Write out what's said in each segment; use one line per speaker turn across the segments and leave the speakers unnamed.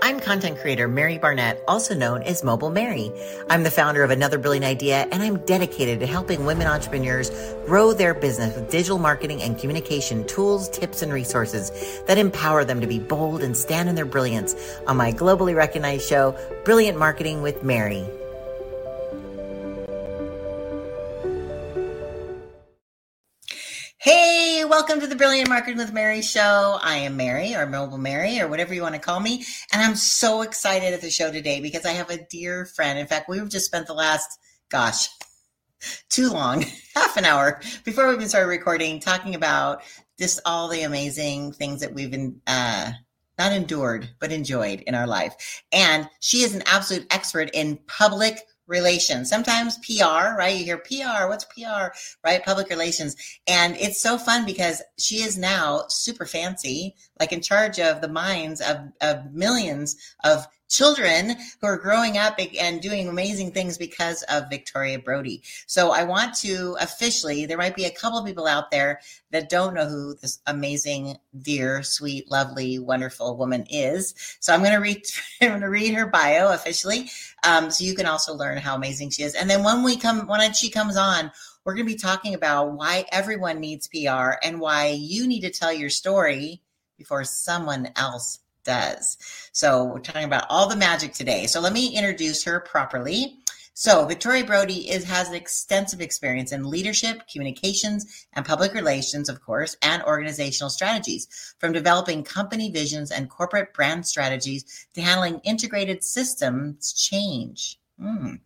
I'm content creator Mary Barnett, also known as Mobile Mary. I'm the founder of Another Brilliant Idea, and I'm dedicated to helping women entrepreneurs grow their business with digital marketing and communication tools, tips, and resources that empower them to be bold and stand in their brilliance on my globally recognized show, Brilliant Marketing with Mary. Welcome to the Brilliant Marketing with Mary show. I am Mary or Mobile Mary or whatever you want to call me. And I'm so excited at the show today because I have a dear friend. In fact, we've just spent the last, gosh, too long, half an hour before we even started recording, talking about just all the amazing things that we've been, uh, not endured, but enjoyed in our life. And she is an absolute expert in public relations. Sometimes PR, right? You hear PR, what's PR, right? Public relations. And it's so fun because she is now super fancy, like in charge of the minds of, of millions of children who are growing up and doing amazing things because of Victoria Brodie. So I want to officially, there might be a couple people out there that don't know who this amazing, dear, sweet, lovely, wonderful woman is. So I'm going to read, I'm going to read her bio officially. Um, so you can also learn how amazing she is. And then when we come, when she comes on, we're going to be talking about why everyone needs PR and why you need to tell your story before someone else does. So we're talking about all the magic today. So let me introduce her properly. So Victoria Brodie is has extensive experience in leadership, communications, and public relations, of course, and organizational strategies, from developing company visions and corporate brand strategies to handling integrated systems change. Mm.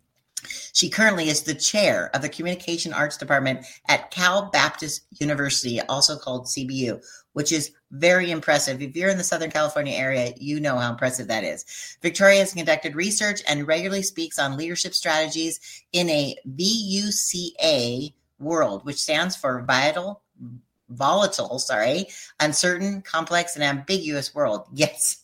She currently is the chair of the Communication Arts Department at Cal Baptist University, also called CBU, which is very impressive. If you're in the Southern California area, you know how impressive that is. Victoria has conducted research and regularly speaks on leadership strategies in a VUCA world, which stands for vital, volatile, sorry, uncertain, complex, and ambiguous world. Yes,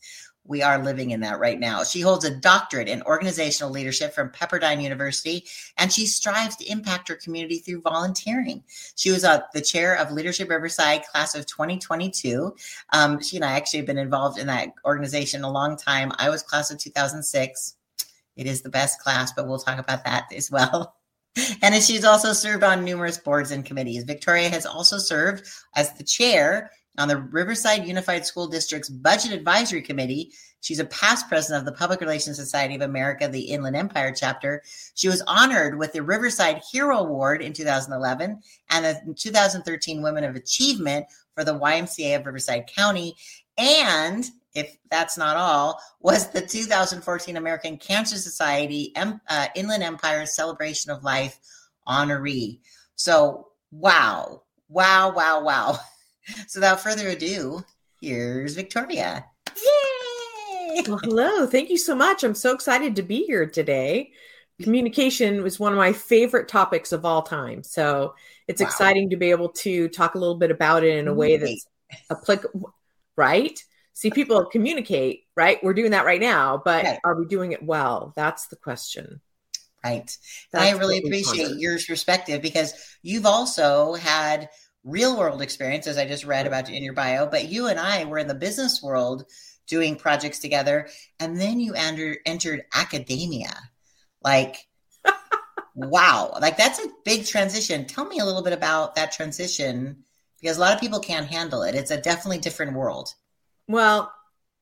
we are living in that right now. She holds a doctorate in organizational leadership from Pepperdine University, and she strives to impact her community through volunteering. She was uh, the chair of Leadership Riverside class of 2022. Um, she and I actually have been involved in that organization a long time. I was class of 2006. It is the best class, but we'll talk about that as well. And she's also served on numerous boards and committees. Victoria has also served as the chair on the Riverside Unified School District's Budget Advisory Committee. She's a past president of the Public Relations Society of America, the Inland Empire chapter. She was honored with the Riverside Hero Award in 2011 and the 2013 Women of Achievement for the YMCA of Riverside County. And if that's not all, was the 2014 American Cancer Society uh, Inland Empire Celebration of Life honoree. So, wow, wow, wow, wow. So without further ado, here's Victoria. Yay!
Well, hello. Thank you so much. I'm so excited to be here today. Communication was one of my favorite topics of all time. So it's wow. exciting to be able to talk a little bit about it in a way that's applicable, right? See, people communicate, right? We're doing that right now, but okay. are we doing it well? That's the question.
Right. I really appreciate your perspective because you've also had real world experience, as I just read about in your bio, but you and I were in the business world doing projects together. And then you enter, entered academia. Like, wow. Like that's a big transition. Tell me a little bit about that transition because a lot of people can't handle it. It's a definitely different world.
Well,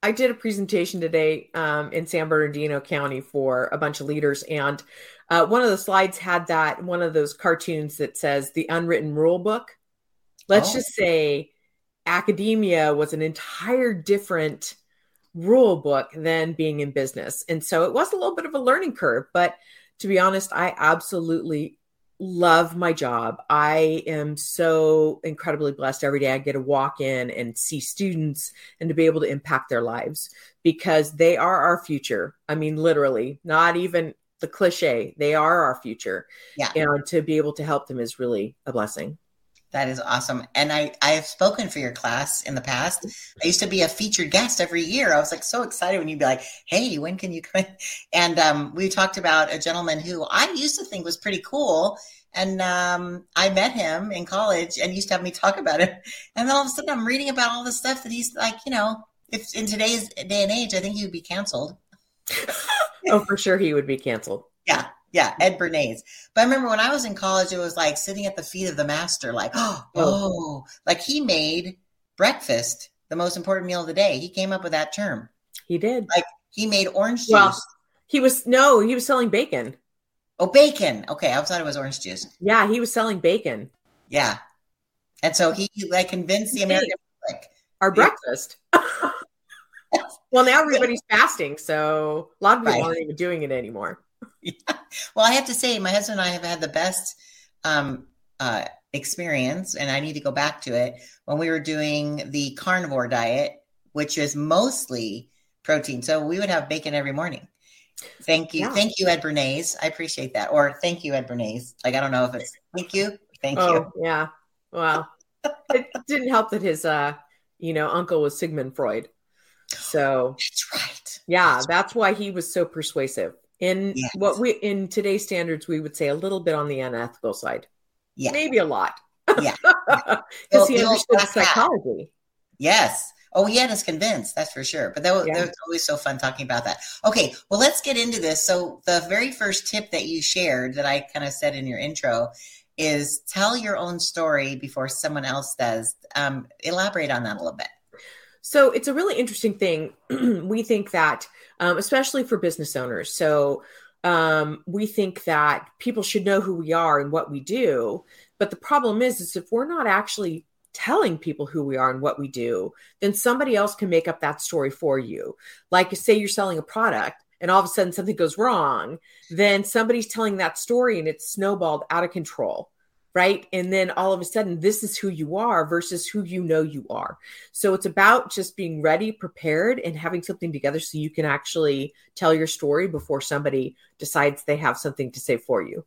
I did a presentation today um, in San Bernardino County for a bunch of leaders, and uh, one of the slides had that one of those cartoons that says the unwritten rule book. Let's oh. just say academia was an entire different rule book than being in business. And so it was a little bit of a learning curve, but to be honest, I absolutely love my job. I am so incredibly blessed every day. I get to walk in and see students and to be able to impact their lives because they are our future. I mean, literally, not even the cliche, they are our future.
Yeah.
And to be able to help them is really a blessing.
That is awesome. And I, I have spoken for your class in the past. I used to be a featured guest every year. I was like so excited when you'd be like, hey, when can you come? And um, we talked about a gentleman who I used to think was pretty cool. And um, I met him in college and used to have me talk about him. And then all of a sudden I'm reading about all the stuff that he's like, you know, if in today's day and age, I think he would be canceled.
oh, for sure he would be canceled.
Yeah. Yeah, Ed Bernays. But I remember when I was in college, it was like sitting at the feet of the master, like, oh, oh, like he made breakfast the most important meal of the day. He came up with that term.
He did.
Like he made orange juice.
He was no, he was selling bacon.
Oh, bacon. Okay, I thought it was orange juice.
Yeah, he was selling bacon.
Yeah, and so he like convinced the American public
our breakfast. well, now everybody's fasting, so a lot of people right. aren't even doing it anymore.
Well, I have to say, my husband and I have had the best um, uh, experience, and I need to go back to it when we were doing the carnivore diet, which is mostly protein. So we would have bacon every morning. Thank you. Yeah. Thank you, Ed Bernays. I appreciate that. Or thank you, Ed Bernays. Like, I don't know if it's thank you. Thank oh, you.
Yeah. Well, it didn't help that his, uh, you know, uncle was Sigmund Freud. So
that's right.
Yeah. That's, that's why he was so persuasive in yes. what we in today's standards we would say a little bit on the unethical side. Yeah. Maybe a lot.
Yeah.
Because he understood psychology.
Yes. Oh yeah is convinced that's for sure. But that was, yeah. that was always so fun talking about that. Okay well let's get into this. So the very first tip that you shared that i kind of said in your intro is tell your own story before someone else does. Um, elaborate on that a little bit
so it's a really interesting thing. we think that, um, especially for business owners, so um, we think that people should know who we are and what we do. But the problem is, is if we're not actually telling people who we are and what we do, then somebody else can make up that story for you. Like, say you're selling a product and all of a sudden something goes wrong, then somebody's telling that story and it's snowballed out of control right? And then all of a sudden, this is who you are versus who you know you are. So it's about just being ready, prepared, and having something together so you can actually tell your story before somebody decides they have something to say for you.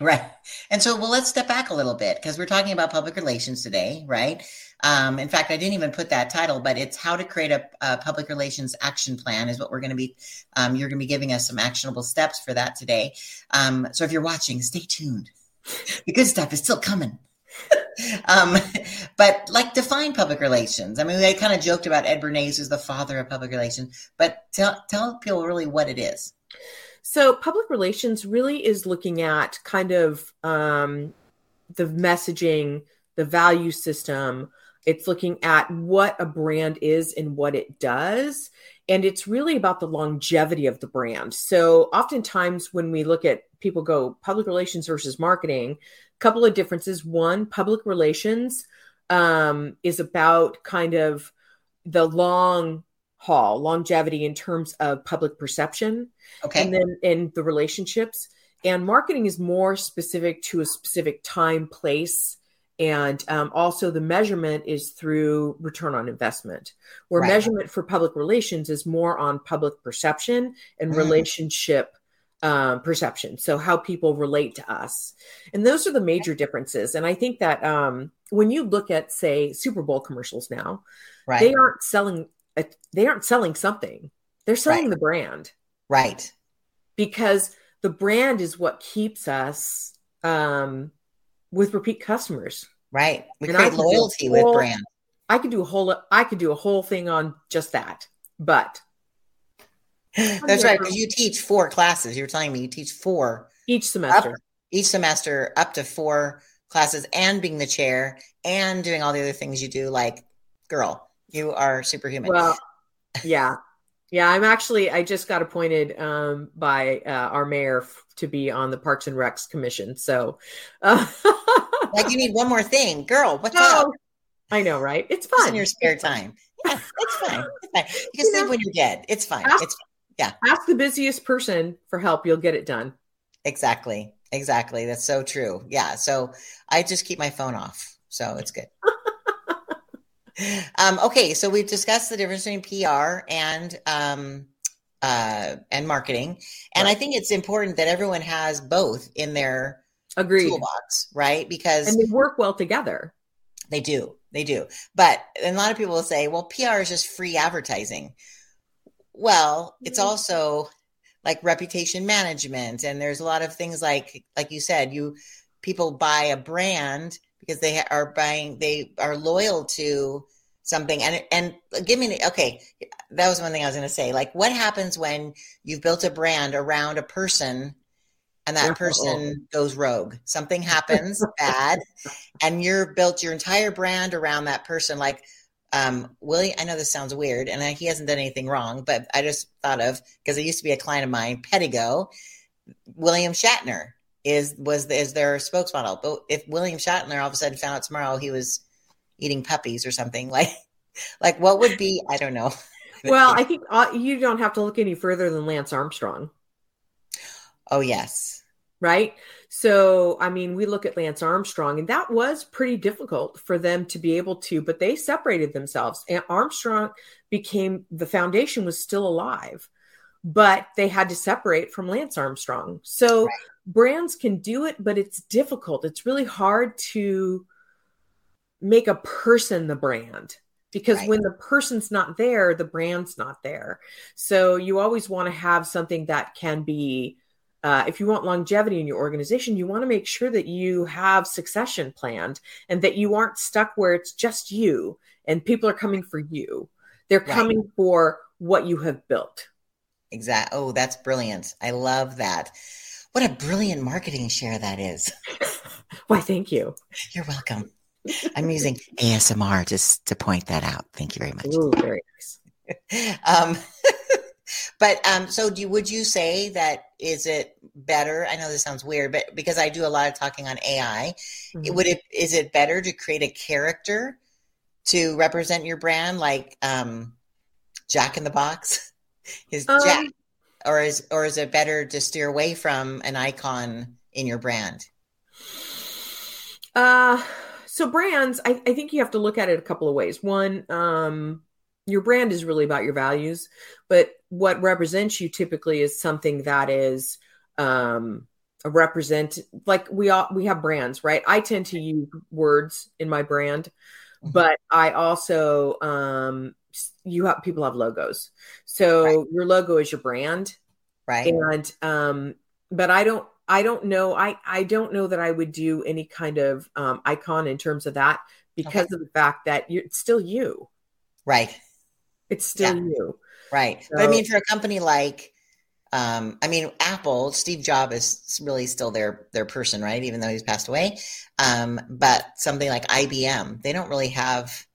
Right. And so, well, let's step back a little bit because we're talking about public relations today, right? Um, in fact, I didn't even put that title, but it's how to create a, a public relations action plan is what we're going to be. Um, you're going to be giving us some actionable steps for that today. Um, so if you're watching, stay tuned. The good stuff is still coming. um, but like define public relations. I mean, we kind of joked about Ed Bernays as the father of public relations, but tell, tell people really what it is.
So, public relations really is looking at kind of um, the messaging, the value system. It's looking at what a brand is and what it does. And it's really about the longevity of the brand. So, oftentimes when we look at people go public relations versus marketing, a couple of differences. One, public relations um, is about kind of the long haul, longevity in terms of public perception.
Okay.
And then in the relationships. And marketing is more specific to a specific time, place, and um, also the measurement is through return on investment, where right. measurement for public relations is more on public perception and mm. relationship um, perception. So how people relate to us, and those are the major differences. And I think that um, when you look at, say, Super Bowl commercials now, right. they aren't selling. They aren't selling something. They're selling right. the brand.
Right.
Because the brand is what keeps us um, with repeat customers.
Right. We and create loyalty whole, with brand.
I could do a whole I could do a whole thing on just that. But
that's right, because you teach four classes. You're telling me you teach four
each semester.
Up, each semester up to four classes and being the chair and doing all the other things you do like girl, you are superhuman.
Well, yeah. Yeah, I'm actually I just got appointed um, by uh, our mayor f- to be on the Parks and Recs commission. So uh,
like you need one more thing. Girl, what's no, up?
I know, right? It's fun. It's
in your spare time. Yeah, it's fine. It's fine. You can you sleep know, when you're dead. It's fine. Ask, it's fine. Yeah.
Ask the busiest person for help. You'll get it done.
Exactly. Exactly. That's so true. Yeah. So I just keep my phone off. So it's good. um, okay. So we've discussed the difference between PR and, um, uh, and marketing. And right. I think it's important that everyone has both in their
Agreed.
toolbox, right? Because
and they work well together.
They do. They do. But a lot of people will say, well, PR is just free advertising. Well, it's mm-hmm. also like reputation management and there's a lot of things like like you said, you people buy a brand because they are buying they are loyal to something and and give me okay that was one thing i was going to say like what happens when you've built a brand around a person and that person goes rogue. Something happens bad, and you're built your entire brand around that person. Like um, Willie, I know this sounds weird, and I, he hasn't done anything wrong, but I just thought of because it used to be a client of mine, Pedigo. William Shatner is was is their spokesmodel. But if William Shatner all of a sudden found out tomorrow he was eating puppies or something, like like what would be? I don't know.
well, I think uh, you don't have to look any further than Lance Armstrong.
Oh, yes.
Right. So, I mean, we look at Lance Armstrong, and that was pretty difficult for them to be able to, but they separated themselves. And Armstrong became the foundation was still alive, but they had to separate from Lance Armstrong. So, right. Brands can do it, but it's difficult. It's really hard to make a person the brand because right. when the person's not there, the brand's not there. So, you always want to have something that can be uh, if you want longevity in your organization, you want to make sure that you have succession planned and that you aren't stuck where it's just you and people are coming for you. They're right. coming for what you have built.
Exactly. Oh, that's brilliant. I love that. What a brilliant marketing share that is.
Why, thank you.
You're welcome. I'm using ASMR just to point that out. Thank you very much.
Ooh, very nice.
um, but um, so do you, would you say that is it better? I know this sounds weird, but because I do a lot of talking on AI, mm-hmm. would it is it better to create a character to represent your brand, like um, Jack in the Box, is um, Jack, or is or is it better to steer away from an icon in your brand?
Uh so brands, I, I think you have to look at it a couple of ways. One, um, your brand is really about your values, but what represents you typically is something that is um, a represent like we all we have brands, right? I tend to use words in my brand, mm-hmm. but I also um, you have people have logos, so right. your logo is your brand,
right?
And um, but I don't I don't know I I don't know that I would do any kind of um, icon in terms of that because okay. of the fact that you're it's still you,
right?
It's still yeah. you.
Right. So, but I mean, for a company like, um, I mean, Apple, Steve Jobs is really still their their person, right? Even though he's passed away. Um, but something like IBM, they don't really have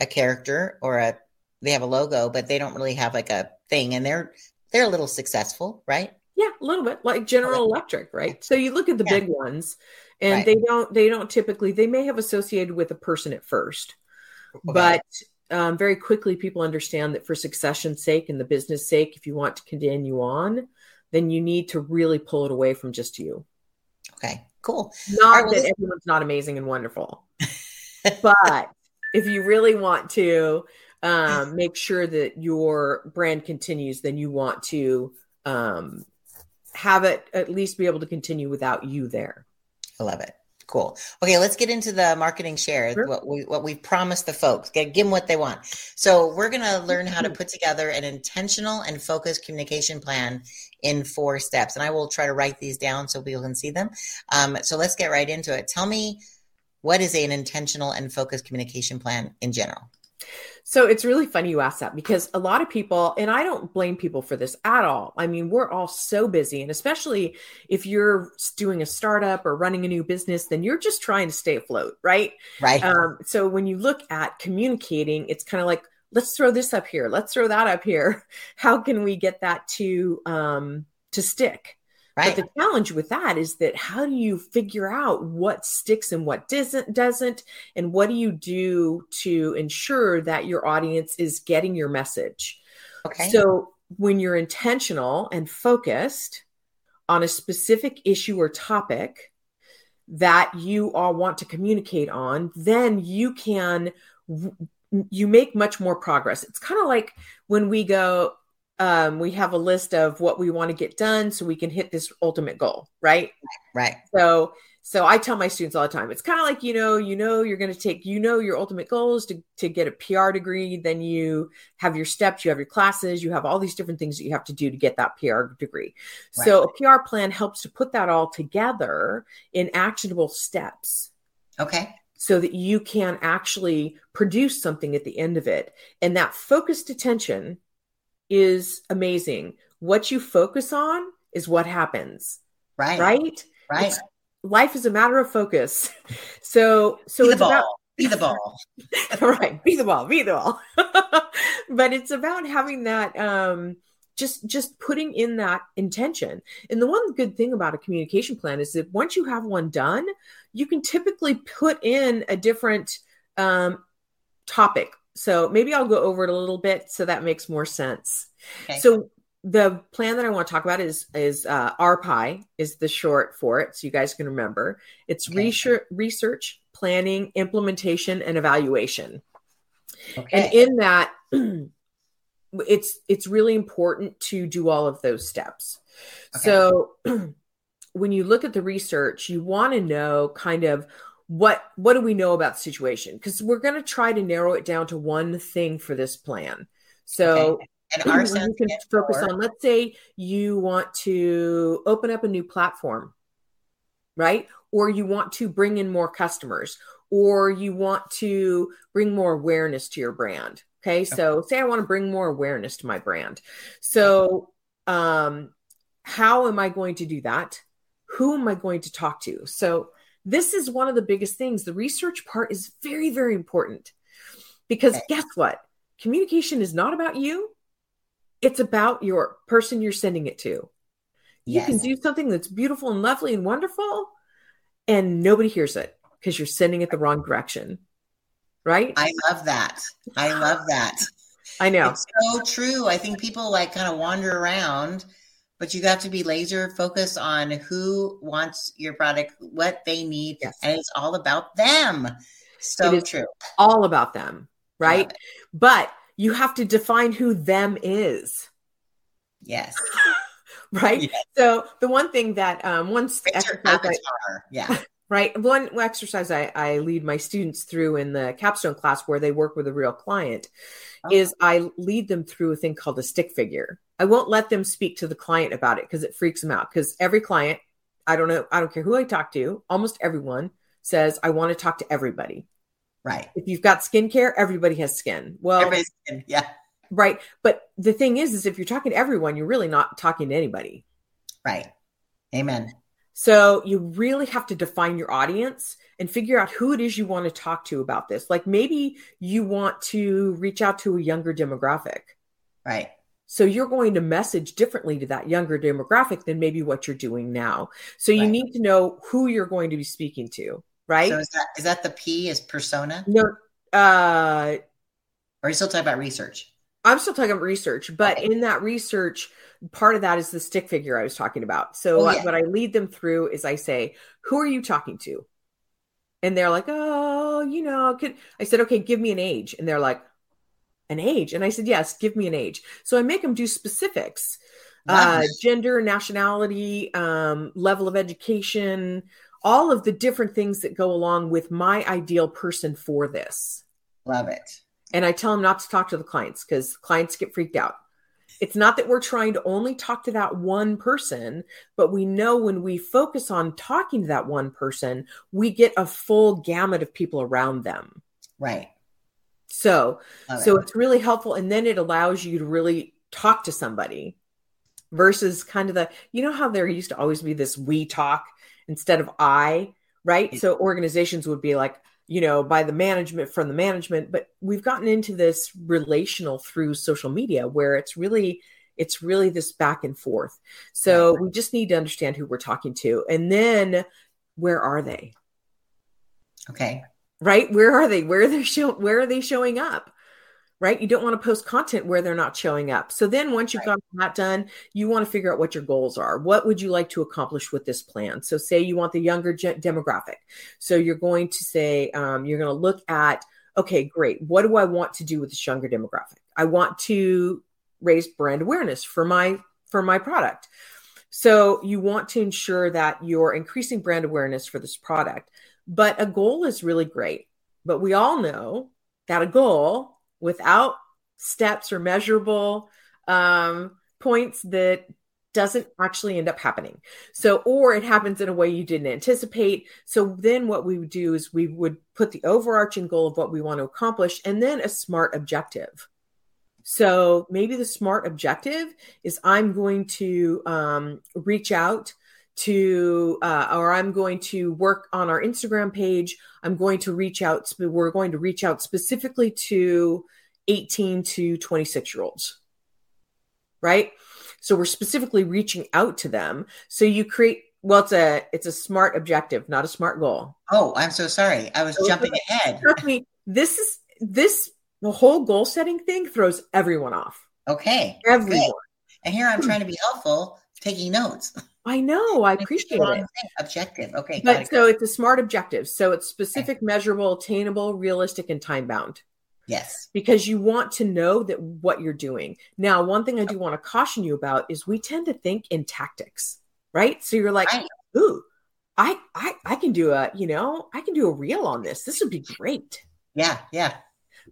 a character or a they have a logo, but they don't really have like a thing, and they're they're a little successful, right?
Yeah, a little bit like General Electric, right? So you look at the yeah. big ones, and right. they don't they don't typically they may have associated with a person at first, okay. but um, very quickly people understand that for succession's sake and the business sake, if you want to continue on, then you need to really pull it away from just you.
Okay, cool.
Not right, that everyone's not amazing and wonderful, but if you really want to um, make sure that your brand continues, then you want to um, have it at least be able to continue without you there.
I love it. Cool. Okay, let's get into the marketing share. Sure. What we what we promised the folks. Give them what they want. So we're gonna learn how to put together an intentional and focused communication plan in four steps, and I will try to write these down so people can see them. Um, so let's get right into it. Tell me what is an intentional and focused communication plan in general.
So it's really funny you ask that because a lot of people, and I don't blame people for this at all. I mean, we're all so busy, and especially if you're doing a startup or running a new business, then you're just trying to stay afloat, right?
Right.
Um, so when you look at communicating, it's kind of like, let's throw this up here, let's throw that up here. How can we get that to um, to stick? Right. But the challenge with that is that how do you figure out what sticks and what doesn't doesn't and what do you do to ensure that your audience is getting your message? Okay. So when you're intentional and focused on a specific issue or topic that you all want to communicate on, then you can you make much more progress. It's kind of like when we go um, we have a list of what we want to get done so we can hit this ultimate goal, right?
Right.
So so I tell my students all the time, it's kind of like, you know, you know, you're going to take, you know, your ultimate goal is to, to get a PR degree. Then you have your steps, you have your classes, you have all these different things that you have to do to get that PR degree. Right. So a PR plan helps to put that all together in actionable steps.
Okay.
So that you can actually produce something at the end of it. And that focused attention is amazing. What you focus on is what happens.
Right.
Right.
Right. It's,
life is a matter of focus. So, so
be
it's
the ball.
about
be the ball.
right. Be the ball. Be the ball. but it's about having that, um, just just putting in that intention and the one good thing about a communication plan is that once you have one done you can typically put in a different um, topic so maybe I'll go over it a little bit so that makes more sense. Okay. So the plan that I want to talk about is is uh, RPI is the short for it, so you guys can remember. It's okay. research, research, planning, implementation, and evaluation. Okay. And in that, it's it's really important to do all of those steps. Okay. So when you look at the research, you want to know kind of what what do we know about the situation? Because we're going to try to narrow it down to one thing for this plan. So okay. and our you can focus on let's say you want to open up a new platform right? Or you want to bring in more customers or you want to bring more awareness to your brand okay, okay. so say i want to bring more awareness to my brand. So um how am i going to do that? Who am i going to talk to? So this is one of the biggest things. The research part is very, very important because guess what? Communication is not about you, it's about your person you're sending it to. Yes. You can do something that's beautiful and lovely and wonderful, and nobody hears it because you're sending it the wrong direction. Right?
I love that. I love that.
I know.
It's so true. I think people like kind of wander around but you have to be laser focused on who wants your product, what they need, yes. and it's all about them. So true.
All about them, right? But you have to define who them is.
Yes.
right. Yes. So the one thing that um exercise I,
yeah.
Right. One exercise I, I lead my students through in the capstone class where they work with a real client oh. is I lead them through a thing called a stick figure. I won't let them speak to the client about it because it freaks them out. Because every client, I don't know, I don't care who I talk to, almost everyone says, I want to talk to everybody.
Right.
If you've got skincare, everybody has skin. Well,
skin. yeah.
Right. But the thing is, is if you're talking to everyone, you're really not talking to anybody.
Right. Amen.
So you really have to define your audience and figure out who it is you want to talk to about this. Like maybe you want to reach out to a younger demographic.
Right.
So you're going to message differently to that younger demographic than maybe what you're doing now. So you right. need to know who you're going to be speaking to, right? So
is that is that the P is persona?
No, uh
are you still talking about research?
I'm still talking about research, but okay. in that research, part of that is the stick figure I was talking about. So oh, yeah. what I lead them through is I say, "Who are you talking to?" And they're like, "Oh, you know, could I said, "Okay, give me an age." And they're like, an age? And I said, yes, give me an age. So I make them do specifics. uh, gender, nationality, um, level of education, all of the different things that go along with my ideal person for this.
Love it.
And I tell them not to talk to the clients because clients get freaked out. It's not that we're trying to only talk to that one person, but we know when we focus on talking to that one person, we get a full gamut of people around them.
Right.
So, Love so it. it's really helpful. And then it allows you to really talk to somebody versus kind of the, you know, how there used to always be this we talk instead of I, right? So organizations would be like, you know, by the management from the management, but we've gotten into this relational through social media where it's really, it's really this back and forth. So we just need to understand who we're talking to. And then where are they?
Okay
right? Where are they? Where are they show where are they showing up? Right? You don't want to post content where they're not showing up. So then once you've right. got that done, you want to figure out what your goals are. What would you like to accomplish with this plan? So say you want the younger ge- demographic. So you're going to say um, you're going to look at okay, great. What do I want to do with this younger demographic? I want to raise brand awareness for my for my product. So you want to ensure that you're increasing brand awareness for this product. But a goal is really great. But we all know that a goal without steps or measurable um, points that doesn't actually end up happening. So, or it happens in a way you didn't anticipate. So, then what we would do is we would put the overarching goal of what we want to accomplish and then a smart objective. So, maybe the smart objective is I'm going to um, reach out to uh, or i'm going to work on our instagram page. I'm going to reach out we're going to reach out specifically to 18 to 26 year olds. Right? So we're specifically reaching out to them. So you create well it's a it's a smart objective not a smart goal.
Oh i'm so sorry. I was so jumping ahead.
me this is this the whole goal setting thing throws everyone off.
Okay
everyone.
good. and here i'm trying to be helpful taking notes
I know. I appreciate it.
Objective. Okay.
But so it's a smart objective. So it's specific, okay. measurable, attainable, realistic, and time bound.
Yes.
Because you want to know that what you're doing. Now, one thing I do want to caution you about is we tend to think in tactics, right? So you're like, right. ooh, I, I I can do a, you know, I can do a reel on this. This would be great.
Yeah, yeah.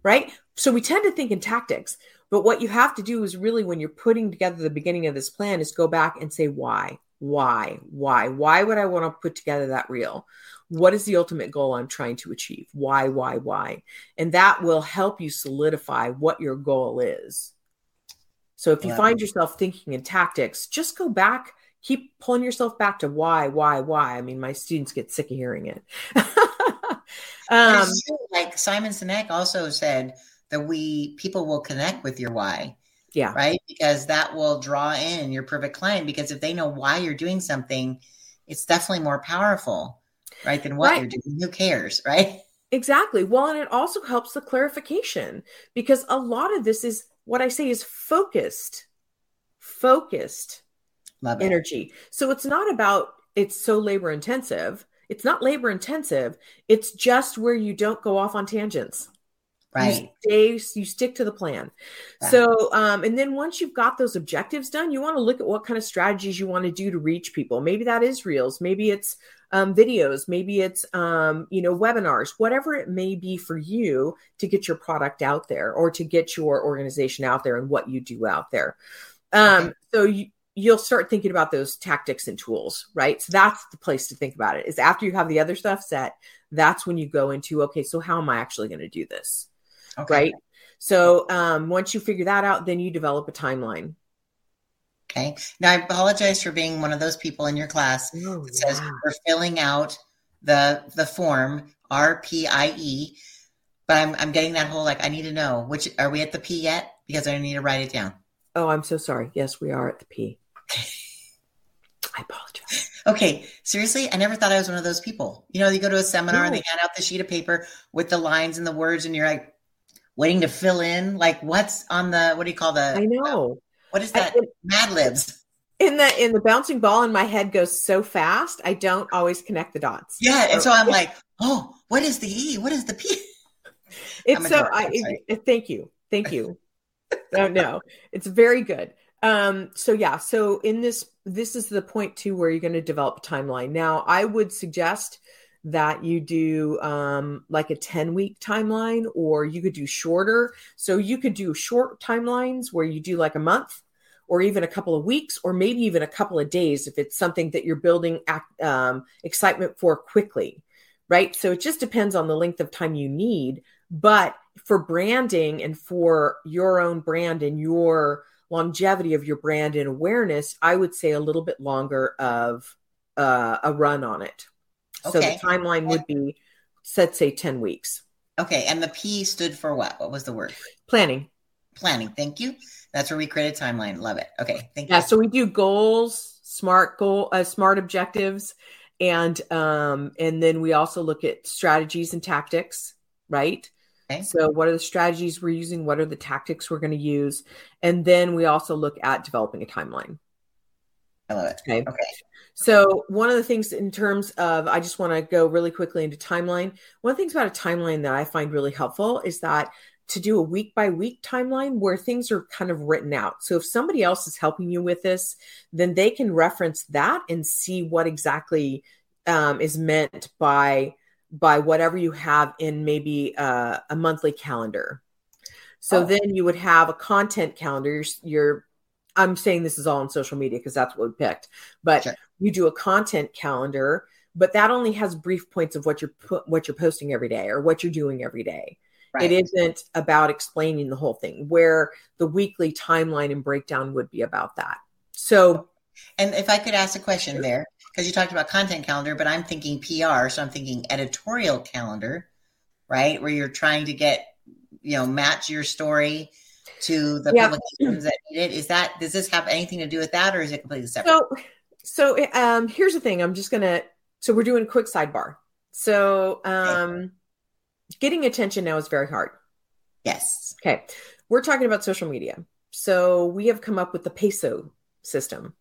Right? So we tend to think in tactics. But what you have to do is really when you're putting together the beginning of this plan is go back and say why why why why would i want to put together that reel? What is the ultimate goal i'm trying to achieve? Why why why? And that will help you solidify what your goal is. So if you find yourself thinking in tactics just go back keep pulling yourself back to why why why. I mean my students get sick of hearing it.
Um, like simon sinek also said that we people will connect with your why
yeah.
Right. Because that will draw in your perfect client because if they know why you're doing something, it's definitely more powerful, right? Than what right. you're doing. Who cares? Right.
Exactly. Well, and it also helps the clarification because a lot of this is what I say is focused, focused
Love
energy. So it's not about it's so labor intensive. It's not labor intensive. It's just where you don't go off on tangents.
Right.
You stay, you stick to the plan. Yeah. So, um, and then once you've got those objectives done, you want to look at what kind of strategies you want to do to reach people. Maybe that is reels, maybe it's um, videos, maybe it's, um, you know, webinars, whatever it may be for you to get your product out there or to get your organization out there and what you do out there. Um, okay. So you, you'll start thinking about those tactics and tools, right? So that's the place to think about it is after you have the other stuff set, that's when you go into, okay, so how am I actually going to do this? Okay. Right. So um, once you figure that out, then you develop a timeline.
Okay. Now I apologize for being one of those people in your class oh, that says we're filling out the the form RPIE, but I'm I'm getting that whole like I need to know which are we at the P yet because I need to write it down.
Oh, I'm so sorry. Yes, we are at the P. I apologize.
Okay, seriously, I never thought I was one of those people. You know, you go to a seminar no. and they hand out the sheet of paper with the lines and the words, and you're like, waiting to fill in like what's on the what do you call the
I know.
What is that? I, Mad libs.
In the in the bouncing ball in my head goes so fast, I don't always connect the dots.
Yeah, and so I'm like, oh, what is the E? What is the P?
It's so I, it, thank you. Thank you. oh no, it's very good. Um, so yeah, so in this, this is the point too where you're going to develop a timeline. Now, I would suggest that you do um, like a 10 week timeline, or you could do shorter. So you could do short timelines where you do like a month or even a couple of weeks, or maybe even a couple of days if it's something that you're building um, excitement for quickly, right? So it just depends on the length of time you need. But for branding and for your own brand and your longevity of your brand and awareness, I would say a little bit longer of uh, a run on it. Okay. So the timeline would be, let's say, 10 weeks.
Okay. And the P stood for what? What was the word?
Planning.
Planning. Thank you. That's where we create a timeline. Love it. Okay. Thank
yeah, you. Yeah. So we do goals, smart goal, uh, smart objectives. And um, and then we also look at strategies and tactics, right? Okay. So, what are the strategies we're using? What are the tactics we're going to use? And then we also look at developing a timeline.
I love it. Okay. Okay.
So, one of the things in terms of, I just want to go really quickly into timeline. One of the things about a timeline that I find really helpful is that to do a week by week timeline where things are kind of written out. So, if somebody else is helping you with this, then they can reference that and see what exactly um, is meant by by whatever you have in maybe uh, a monthly calendar. So oh. then you would have a content calendar. You're, I'm saying this is all on social media because that's what we picked, but sure. You do a content calendar, but that only has brief points of what you're pu- what you're posting every day or what you're doing every day. Right. It isn't about explaining the whole thing. Where the weekly timeline and breakdown would be about that. So,
and if I could ask a question there, because you talked about content calendar, but I'm thinking PR, so I'm thinking editorial calendar, right? Where you're trying to get, you know, match your story to the yeah. publications that need it. Is that does this have anything to do with that, or is it completely separate?
So, so um, here's the thing. I'm just gonna. So we're doing a quick sidebar. So, um, getting attention now is very hard.
Yes.
Okay. We're talking about social media. So we have come up with the peso system,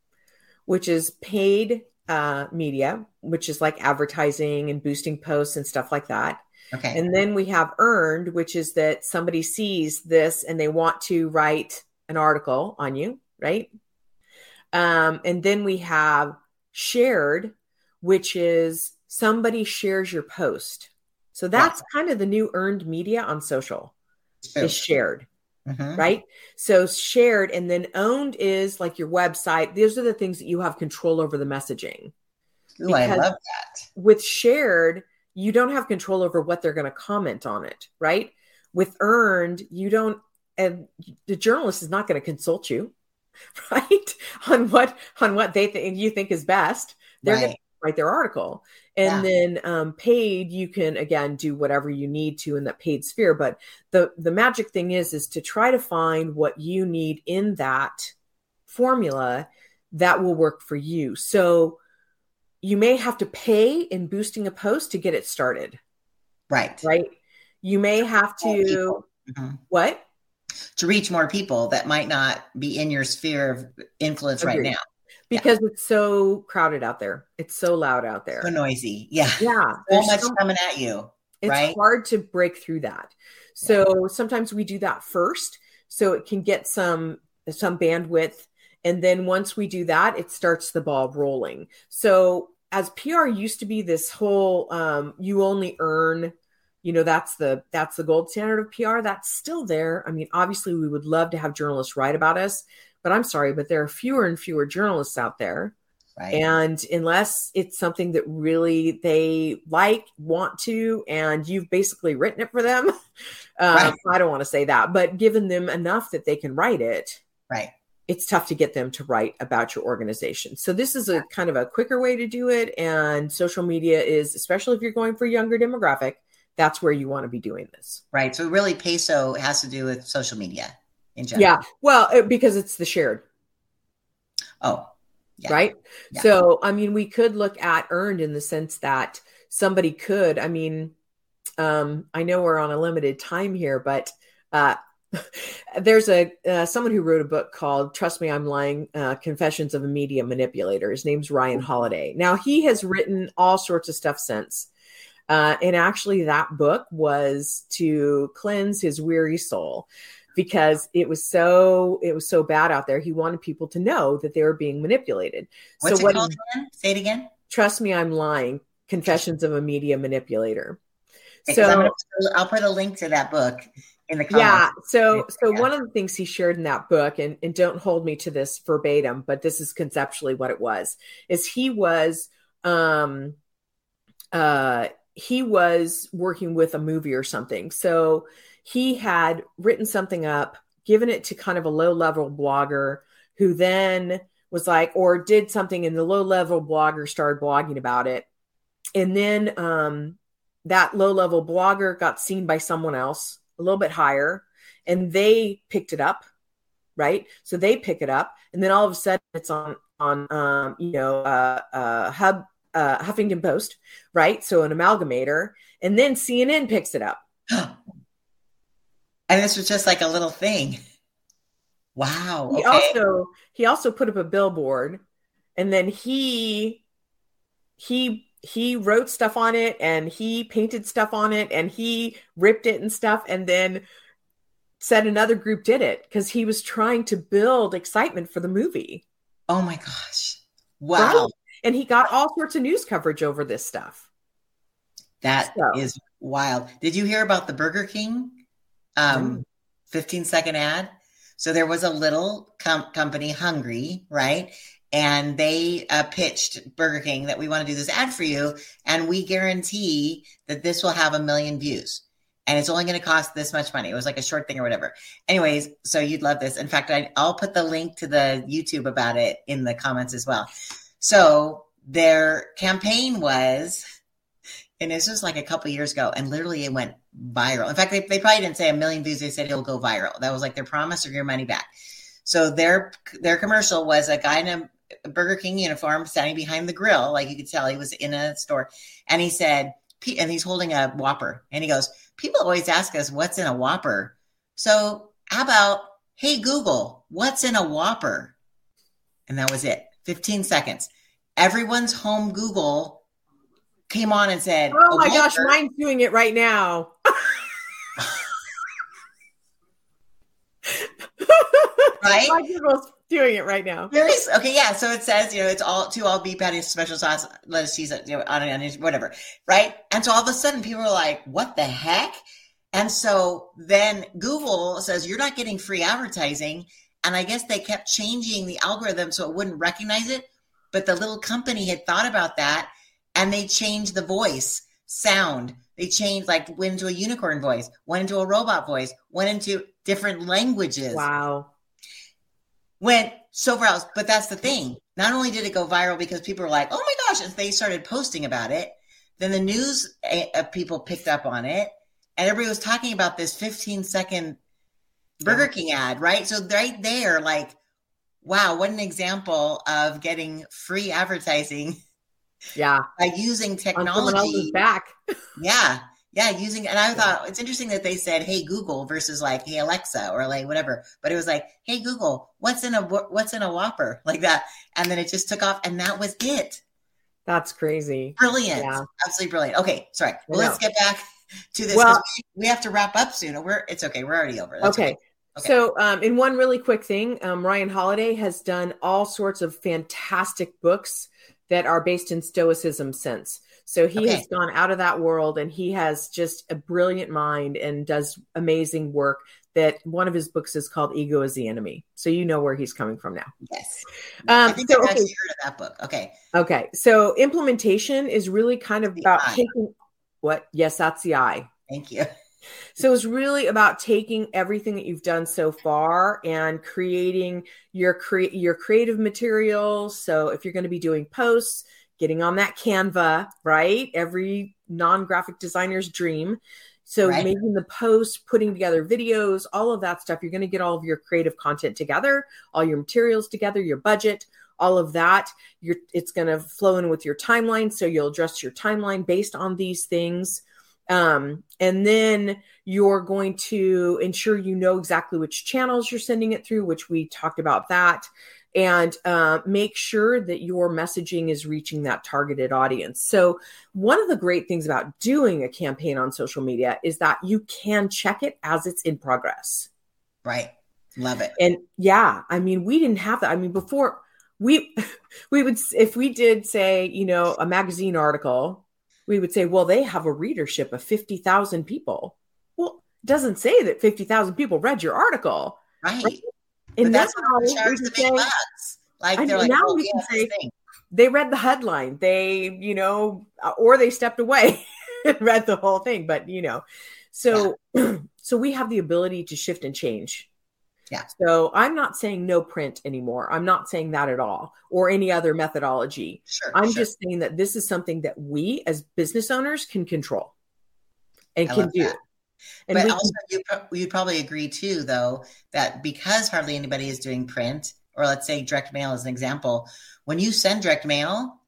which is paid uh, media, which is like advertising and boosting posts and stuff like that. Okay. And then we have earned, which is that somebody sees this and they want to write an article on you, right? Um, and then we have shared, which is somebody shares your post. So that's kind of the new earned media on social is shared. Mm-hmm. Right. So shared and then owned is like your website. These are the things that you have control over the messaging.
Ooh, I love that.
With shared, you don't have control over what they're going to comment on it. Right. With earned, you don't, and the journalist is not going to consult you, right, on what on what they think you think is best. They're right. going to write their article. And yeah. then um, paid you can again do whatever you need to in that paid sphere. But the the magic thing is is to try to find what you need in that formula that will work for you. So you may have to pay in boosting a post to get it started.
Right.
Right? You may have to mm-hmm. what
to reach more people that might not be in your sphere of influence Agreed. right now
because yeah. it's so crowded out there. It's so loud out there.
So noisy. Yeah.
Yeah.
So much so, coming at you.
It's
right?
hard to break through that. So yeah. sometimes we do that first so it can get some some bandwidth and then once we do that it starts the ball rolling. So as PR used to be this whole um, you only earn you know that's the that's the gold standard of PR that's still there. I mean obviously we would love to have journalists write about us but I'm sorry, but there are fewer and fewer journalists out there. Right. And unless it's something that really they like, want to, and you've basically written it for them, um, right. I don't want to say that, but given them enough that they can write it,
right?
It's tough to get them to write about your organization. So this is a kind of a quicker way to do it, and social media is, especially if you're going for a younger demographic, that's where you want to be doing this.
Right. So really, peso has to do with social media
in general. Yeah. Well, uh, because it's the shared.
Oh,
yeah. right. Yeah. So, I mean, we could look at earned in the sense that somebody could, I mean, um, I know we're on a limited time here, but uh, there's a uh, someone who wrote a book called "Trust Me, I'm Lying: uh, Confessions of a Media Manipulator." His name's Ryan Holiday. Now he has written all sorts of stuff since, uh, and actually, that book was to cleanse his weary soul because it was so it was so bad out there. He wanted people to know that they were being manipulated.
What's
so
it called again? Say it again.
Trust me, I'm lying. Confessions of a Media Manipulator.
So gonna, I'll put a link to that book in the comments.
Yeah. So so yeah. one of the things he shared in that book, and, and don't hold me to this verbatim, but this is conceptually what it was, is he was um uh he was working with a movie or something. So he had written something up, given it to kind of a low level blogger who then was like, or did something, and the low level blogger started blogging about it. And then um, that low level blogger got seen by someone else a little bit higher, and they picked it up, right? So they pick it up, and then all of a sudden it's on on um, you know uh, uh, Hub uh, Huffington Post, right? So an amalgamator, and then CNN picks it up.
And this was just like a little thing. Wow.
Okay. He also he also put up a billboard and then he he he wrote stuff on it and he painted stuff on it and he ripped it and stuff and then said another group did it because he was trying to build excitement for the movie.
Oh my gosh. Wow. Right?
And he got all sorts of news coverage over this stuff.
That so. is wild. Did you hear about the Burger King um, mm. 15 second ad. So there was a little com- company, Hungry, right? And they uh, pitched Burger King that we want to do this ad for you, and we guarantee that this will have a million views. And it's only going to cost this much money. It was like a short thing or whatever. Anyways, so you'd love this. In fact, I, I'll put the link to the YouTube about it in the comments as well. So their campaign was and this was like a couple years ago, and literally it went viral. In fact, they, they probably didn't say a million views; they said it'll go viral. That was like their promise or your money back. So their their commercial was a guy in a Burger King uniform standing behind the grill, like you could tell he was in a store, and he said, and he's holding a Whopper, and he goes, "People always ask us what's in a Whopper, so how about hey Google, what's in a Whopper?" And that was it. 15 seconds. Everyone's home Google came on and said,
"Oh my gosh, mine's doing it right now."
right?
My Google's doing it right now.
Okay, yeah. So it says, you know, it's all two all beef patties, special sauce, lettuce, cheese, you know, onions, whatever, right? And so all of a sudden, people are like, "What the heck?" And so then Google says, "You're not getting free advertising." And I guess they kept changing the algorithm so it wouldn't recognize it. But the little company had thought about that and they changed the voice sound. They changed like went into a unicorn voice, went into a robot voice, went into different languages.
Wow.
Went so far else. But that's the thing. Not only did it go viral because people were like, oh my gosh, and they started posting about it, then the news uh, people picked up on it and everybody was talking about this 15 second Burger King ad, right? So right there, like, wow, what an example of getting free advertising
yeah.
By using technology.
back.
yeah. Yeah. Using, and I thought it's interesting that they said, Hey, Google versus like, Hey, Alexa or like whatever. But it was like, Hey, Google, what's in a, what's in a Whopper like that. And then it just took off and that was it.
That's crazy.
Brilliant. Yeah. Absolutely brilliant. Okay. Sorry. Well, let's get back to this. Well, we have to wrap up soon. We're, it's okay. We're already over.
That's okay. okay. Okay. So, um, in one really quick thing, um, Ryan Holiday has done all sorts of fantastic books that are based in Stoicism since. So he okay. has gone out of that world and he has just a brilliant mind and does amazing work. That one of his books is called Ego is the Enemy. So you know where he's coming from now.
Yes. Um, I think so, I've okay. heard of that book. Okay.
Okay. So implementation is really kind of about taking what? Yes, that's the I.
Thank you.
So it's really about taking everything that you've done so far and creating your cre- your creative materials. So if you're going to be doing posts, getting on that Canva, right? Every non-graphic designer's dream. So right. making the posts, putting together videos, all of that stuff, you're going to get all of your creative content together, all your materials together, your budget, all of that. You're, it's going to flow in with your timeline. So you'll adjust your timeline based on these things. Um, and then you're going to ensure you know exactly which channels you're sending it through, which we talked about that, and uh, make sure that your messaging is reaching that targeted audience. So, one of the great things about doing a campaign on social media is that you can check it as it's in progress.
Right. Love it.
And yeah, I mean, we didn't have that. I mean, before we we would if we did say, you know, a magazine article, we would say, well, they have a readership of 50,000 people. Well, it doesn't say that 50,000 people read your article.
Right. right? And but that's how we the bucks. Like they're like, now oh, we
can say they read the headline. They, you know, uh, or they stepped away and read the whole thing. But you know, so yeah. so we have the ability to shift and change.
Yeah.
So I'm not saying no print anymore. I'm not saying that at all or any other methodology.
Sure,
I'm
sure.
just saying that this is something that we as business owners can control and I can do. That.
And but also, can, you you'd probably agree too, though, that because hardly anybody is doing print, or let's say direct mail as an example, when you send direct mail,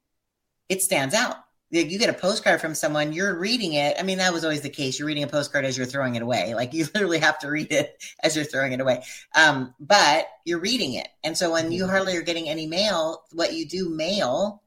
it stands out. You get a postcard from someone, you're reading it. I mean, that was always the case. You're reading a postcard as you're throwing it away. Like you literally have to read it as you're throwing it away. Um, but you're reading it. And so when you mm-hmm. hardly are getting any mail, what you do mail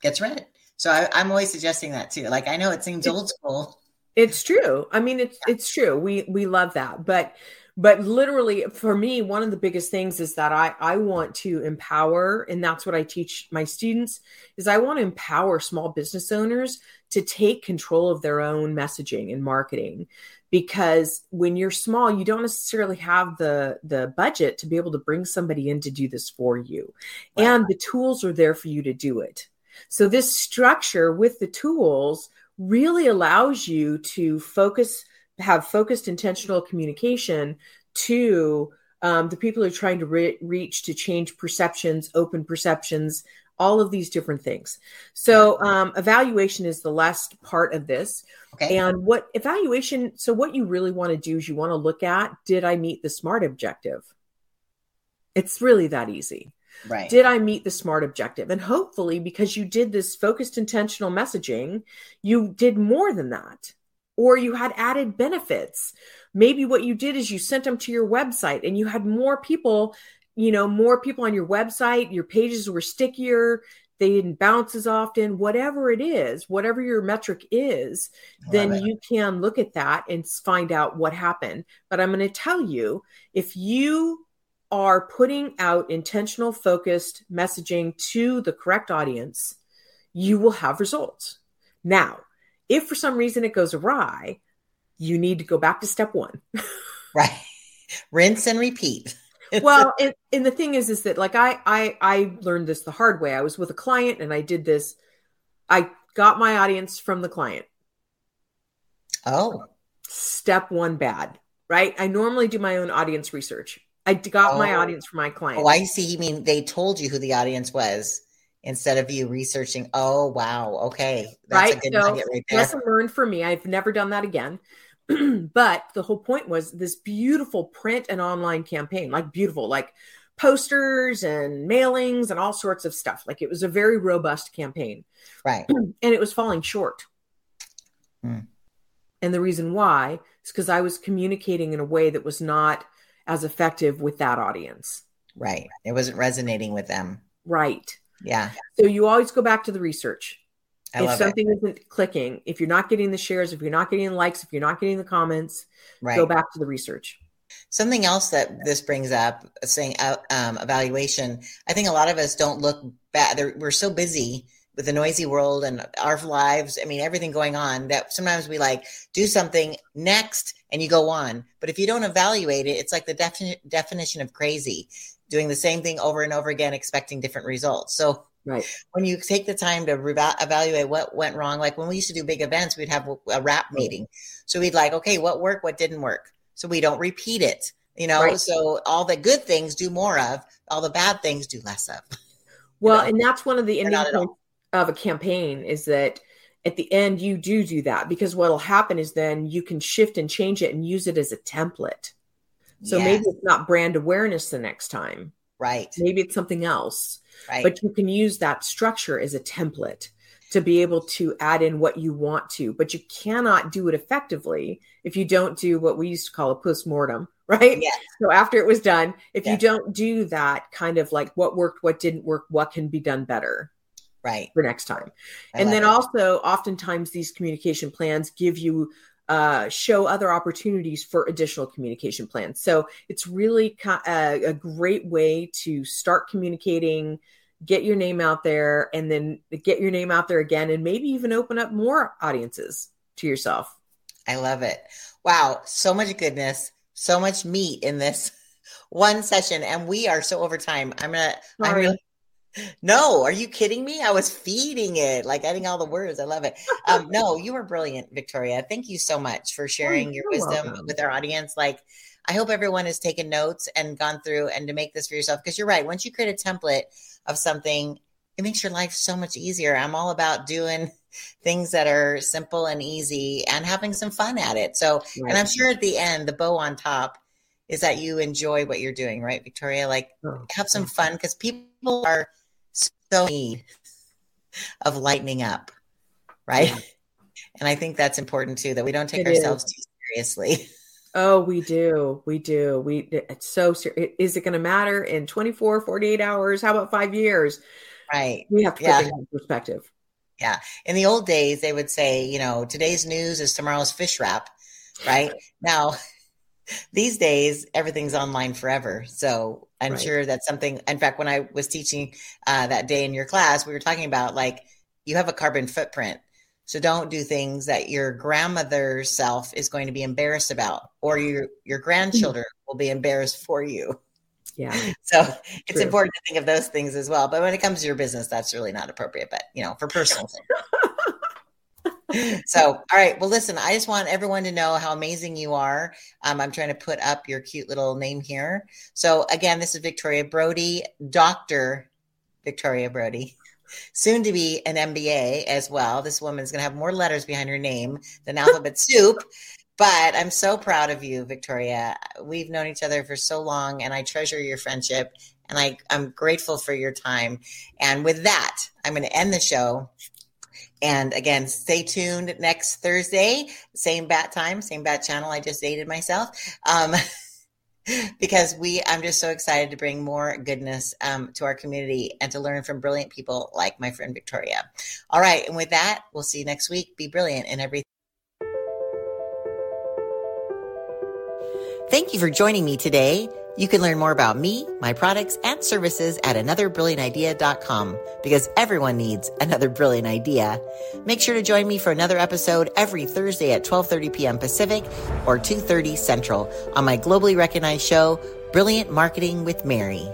gets read. So I, I'm always suggesting that too. Like I know it seems old school,
it's true. I mean, it's it's true. We we love that, but but literally for me, one of the biggest things is that I I want to empower, and that's what I teach my students is I want to empower small business owners to take control of their own messaging and marketing. Because when you're small you don't necessarily have the the budget to be able to bring somebody in to do this for you. Right. and the tools are there for you to do it. So this structure with the tools really allows you to focus, have focused intentional communication to um, the people who are trying to re- reach to change perceptions, open perceptions, all of these different things. So, um, evaluation is the last part of this. Okay. And what evaluation, so what you really want to do is you want to look at did I meet the SMART objective? It's really that easy.
Right.
Did I meet the SMART objective? And hopefully, because you did this focused intentional messaging, you did more than that, or you had added benefits. Maybe what you did is you sent them to your website and you had more people, you know, more people on your website, your pages were stickier, they didn't bounce as often, whatever it is, whatever your metric is, then it. you can look at that and find out what happened. But I'm going to tell you if you are putting out intentional, focused messaging to the correct audience, you will have results. Now, if for some reason it goes awry, you need to go back to step one.
right. Rinse and repeat.
well, and, and the thing is, is that like I, I, I learned this the hard way. I was with a client and I did this. I got my audience from the client.
Oh.
Step one bad, right? I normally do my own audience research. I got oh. my audience from my client.
Oh, I see. You mean they told you who the audience was instead of you researching? Oh, wow. Okay.
That's right? a good so, nugget right there. Lesson learned for me. I've never done that again. but the whole point was this beautiful print and online campaign, like beautiful, like posters and mailings and all sorts of stuff. Like it was a very robust campaign.
Right.
and it was falling short. Hmm. And the reason why is because I was communicating in a way that was not – as effective with that audience.
Right. It wasn't resonating with them.
Right.
Yeah.
So you always go back to the research. I if something is isn't clicking, if you're not getting the shares, if you're not getting the likes, if you're not getting the comments, right. go back to the research.
Something else that this brings up, saying uh, um, evaluation, I think a lot of us don't look back. We're so busy with the noisy world and our lives, I mean, everything going on, that sometimes we like do something next and you go on. But if you don't evaluate it, it's like the defini- definition of crazy, doing the same thing over and over again, expecting different results. So
Right.
When you take the time to re- evaluate what went wrong, like when we used to do big events, we'd have a wrap meeting. So we'd like, okay, what worked, what didn't work, so we don't repeat it. You know, right. so all the good things do more of, all the bad things do less of.
Well, know? and that's one of the ending of a campaign is that at the end you do do that because what'll happen is then you can shift and change it and use it as a template so yes. maybe it's not brand awareness the next time
right
maybe it's something else
right.
but you can use that structure as a template to be able to add in what you want to but you cannot do it effectively if you don't do what we used to call a post-mortem right
yes.
so after it was done if yes. you don't do that kind of like what worked what didn't work what can be done better
right
for next time I and then it. also oftentimes these communication plans give you uh, show other opportunities for additional communication plans. So it's really a, a great way to start communicating, get your name out there, and then get your name out there again, and maybe even open up more audiences to yourself.
I love it. Wow, so much goodness, so much meat in this one session, and we are so over time. I'm gonna. Sorry. I'm really no, are you kidding me? I was feeding it, like adding all the words. I love it. Um, no, you were brilliant, Victoria. Thank you so much for oh, sharing oh, your wisdom welcome. with our audience. Like, I hope everyone has taken notes and gone through and to make this for yourself because you're right. Once you create a template of something, it makes your life so much easier. I'm all about doing things that are simple and easy and having some fun at it. So, right. and I'm sure at the end, the bow on top is that you enjoy what you're doing, right, Victoria? Like, oh, have some fun because people are so need of lightening up, right? Yeah. And I think that's important too, that we don't take it ourselves is. too seriously.
Oh, we do. We do. We it's so serious. Is it going to matter in 24, 48 hours? How about 5 years?
Right.
We have to put yeah. in perspective.
Yeah. In the old days, they would say, you know, today's news is tomorrow's fish wrap, right? now, these days, everything's online forever. So I'm right. sure that's something. In fact, when I was teaching uh, that day in your class, we were talking about like you have a carbon footprint. So don't do things that your grandmother's self is going to be embarrassed about, or your your grandchildren will be embarrassed for you.
Yeah.
So it's True. important to think of those things as well. But when it comes to your business, that's really not appropriate. But you know, for personal things. So, all right. Well, listen, I just want everyone to know how amazing you are. Um, I'm trying to put up your cute little name here. So, again, this is Victoria Brodie, Dr. Victoria Brodie, soon to be an MBA as well. This woman is going to have more letters behind her name than alphabet soup. But I'm so proud of you, Victoria. We've known each other for so long, and I treasure your friendship. And I, I'm grateful for your time. And with that, I'm going to end the show and again, stay tuned next Thursday, same bat time, same bat channel. I just dated myself. Um, because we, I'm just so excited to bring more goodness um, to our community and to learn from brilliant people like my friend Victoria. All right. And with that, we'll see you next week. Be brilliant in everything. Thank you for joining me today. You can learn more about me, my products, and services at anotherbrilliantidea.com because everyone needs another brilliant idea. Make sure to join me for another episode every Thursday at 12:30 p.m. Pacific or 2:30 Central on my globally recognized show Brilliant Marketing with Mary.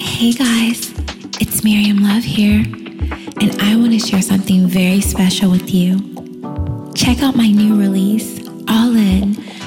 Hey guys, it's Miriam Love here, and I want to share something very special with you. Check out my new release, All In